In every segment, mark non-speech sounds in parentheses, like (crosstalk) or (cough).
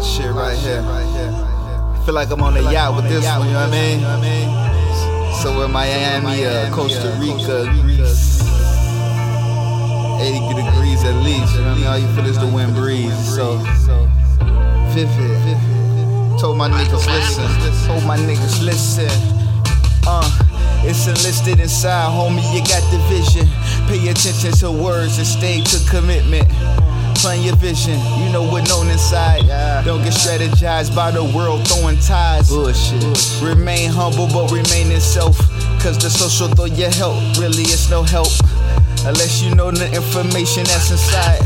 hot shit right here. Feel like I'm on a yacht with this one, you know what I mean? So we're Miami, uh, Costa Rica, Greece. 80 degrees at least, you know what I mean? All you feel is the wind breeze. So, vivid. Told my niggas listen. Told my niggas listen. Uh, it's enlisted inside, homie. You got the vision. Pay attention to words and stay to commitment. Plan your vision, you know what known inside. Don't get strategized by the world throwing ties. Bullshit. Remain humble but remain in self. Cause the social though you help, really it's no help. Unless you know the information that's inside.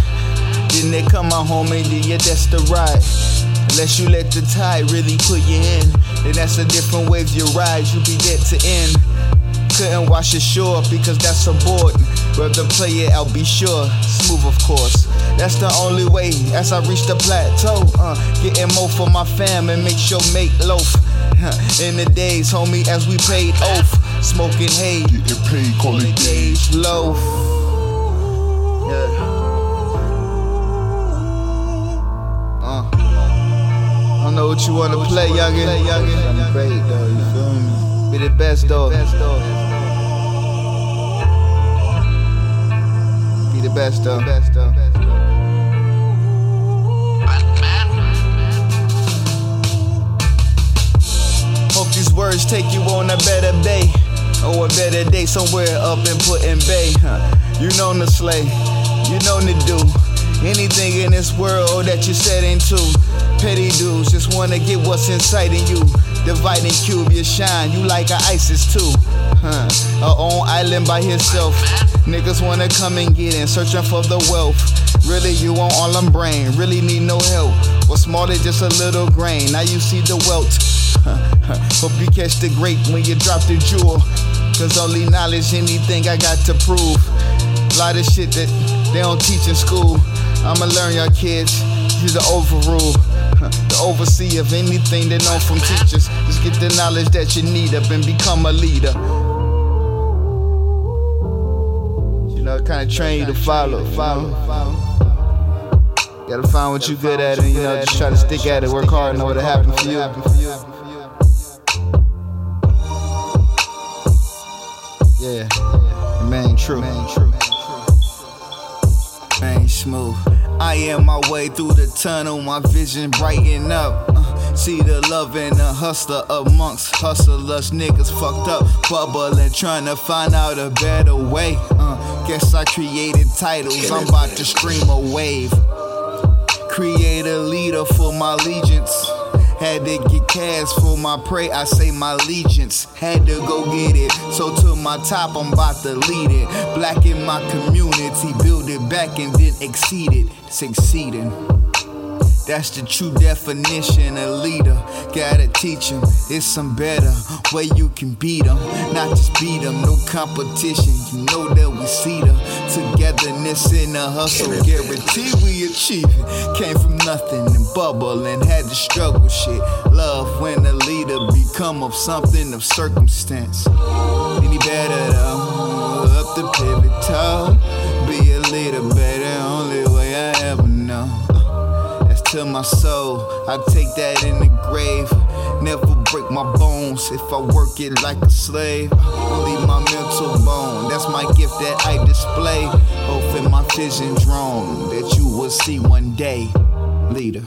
Then they come on home and then yeah, that's the ride. Unless you let the tide really put you in. Then that's a different wave you ride, you be dead to end. Couldn't wash ashore because that's a aboard. Rather play it out, be sure. Smooth, of course. That's the only way as I reach the plateau. Uh, getting more for my fam and make sure make loaf. In the days, homie, as we paid oath. Smoking hay, Getting paid, call it gauge loaf. Yeah. Uh. I don't know what you wanna play, youngin. I'm great though, you feel me? Be the best, though. Be the best, though. Take you on a better day. Or a better day somewhere up in Put-in-Bay. Huh. You know the slay, you know the do. Anything in this world that you're set into. Petty dudes just wanna get what's inside of you. Dividing cube, you shine, you like a ISIS too. Huh. A own island by himself. Niggas wanna come and get in, searching for the wealth. Really, you want all them brain, really need no help. What's than just a little grain? Now you see the wealth. (laughs) Hope you catch the grape when you drop the jewel. Cause only knowledge, anything I got to prove. A lot of shit that they don't teach in school. I'ma learn y'all kids. You the overrule, (laughs) the overseer of anything they know from teachers. Just get the knowledge that you need up and become a leader. You know, kind of train you to follow, follow, follow. Gotta find what you good at and you know, just try to stick at it, work hard, and know what'll happen for you. Yeah, remain true. Remain true. Remain smooth. I am my way through the tunnel, my vision brighten up. Uh, see the love and the hustler amongst hustlers, niggas fucked up, bubbling, trying to find out a better way. Uh, guess I created titles, I'm about to stream a wave. Create a leader for my allegiance. Had to get cash for my prey, I say my allegiance. Had to go get it. So to my top, I'm about to lead it. Black in my community, build it back and then exceed it. Succeeding. That's the true definition of leader. Gotta teach 'em, it's some better way you can beat 'em. Not just beat 'em, no competition. You know that we see the togetherness in the hustle. Guarantee we achieve it. Came from nothing and bubble and had to struggle shit. Love when a leader become of something of circumstance. Any better though? Up the pivot toe. Be a leader, to my soul. I take that in the grave. Never break my bones if I work it like a slave. Only my mental bone. That's my gift that I display. Hope in my vision drawn that you will see one day. Leader.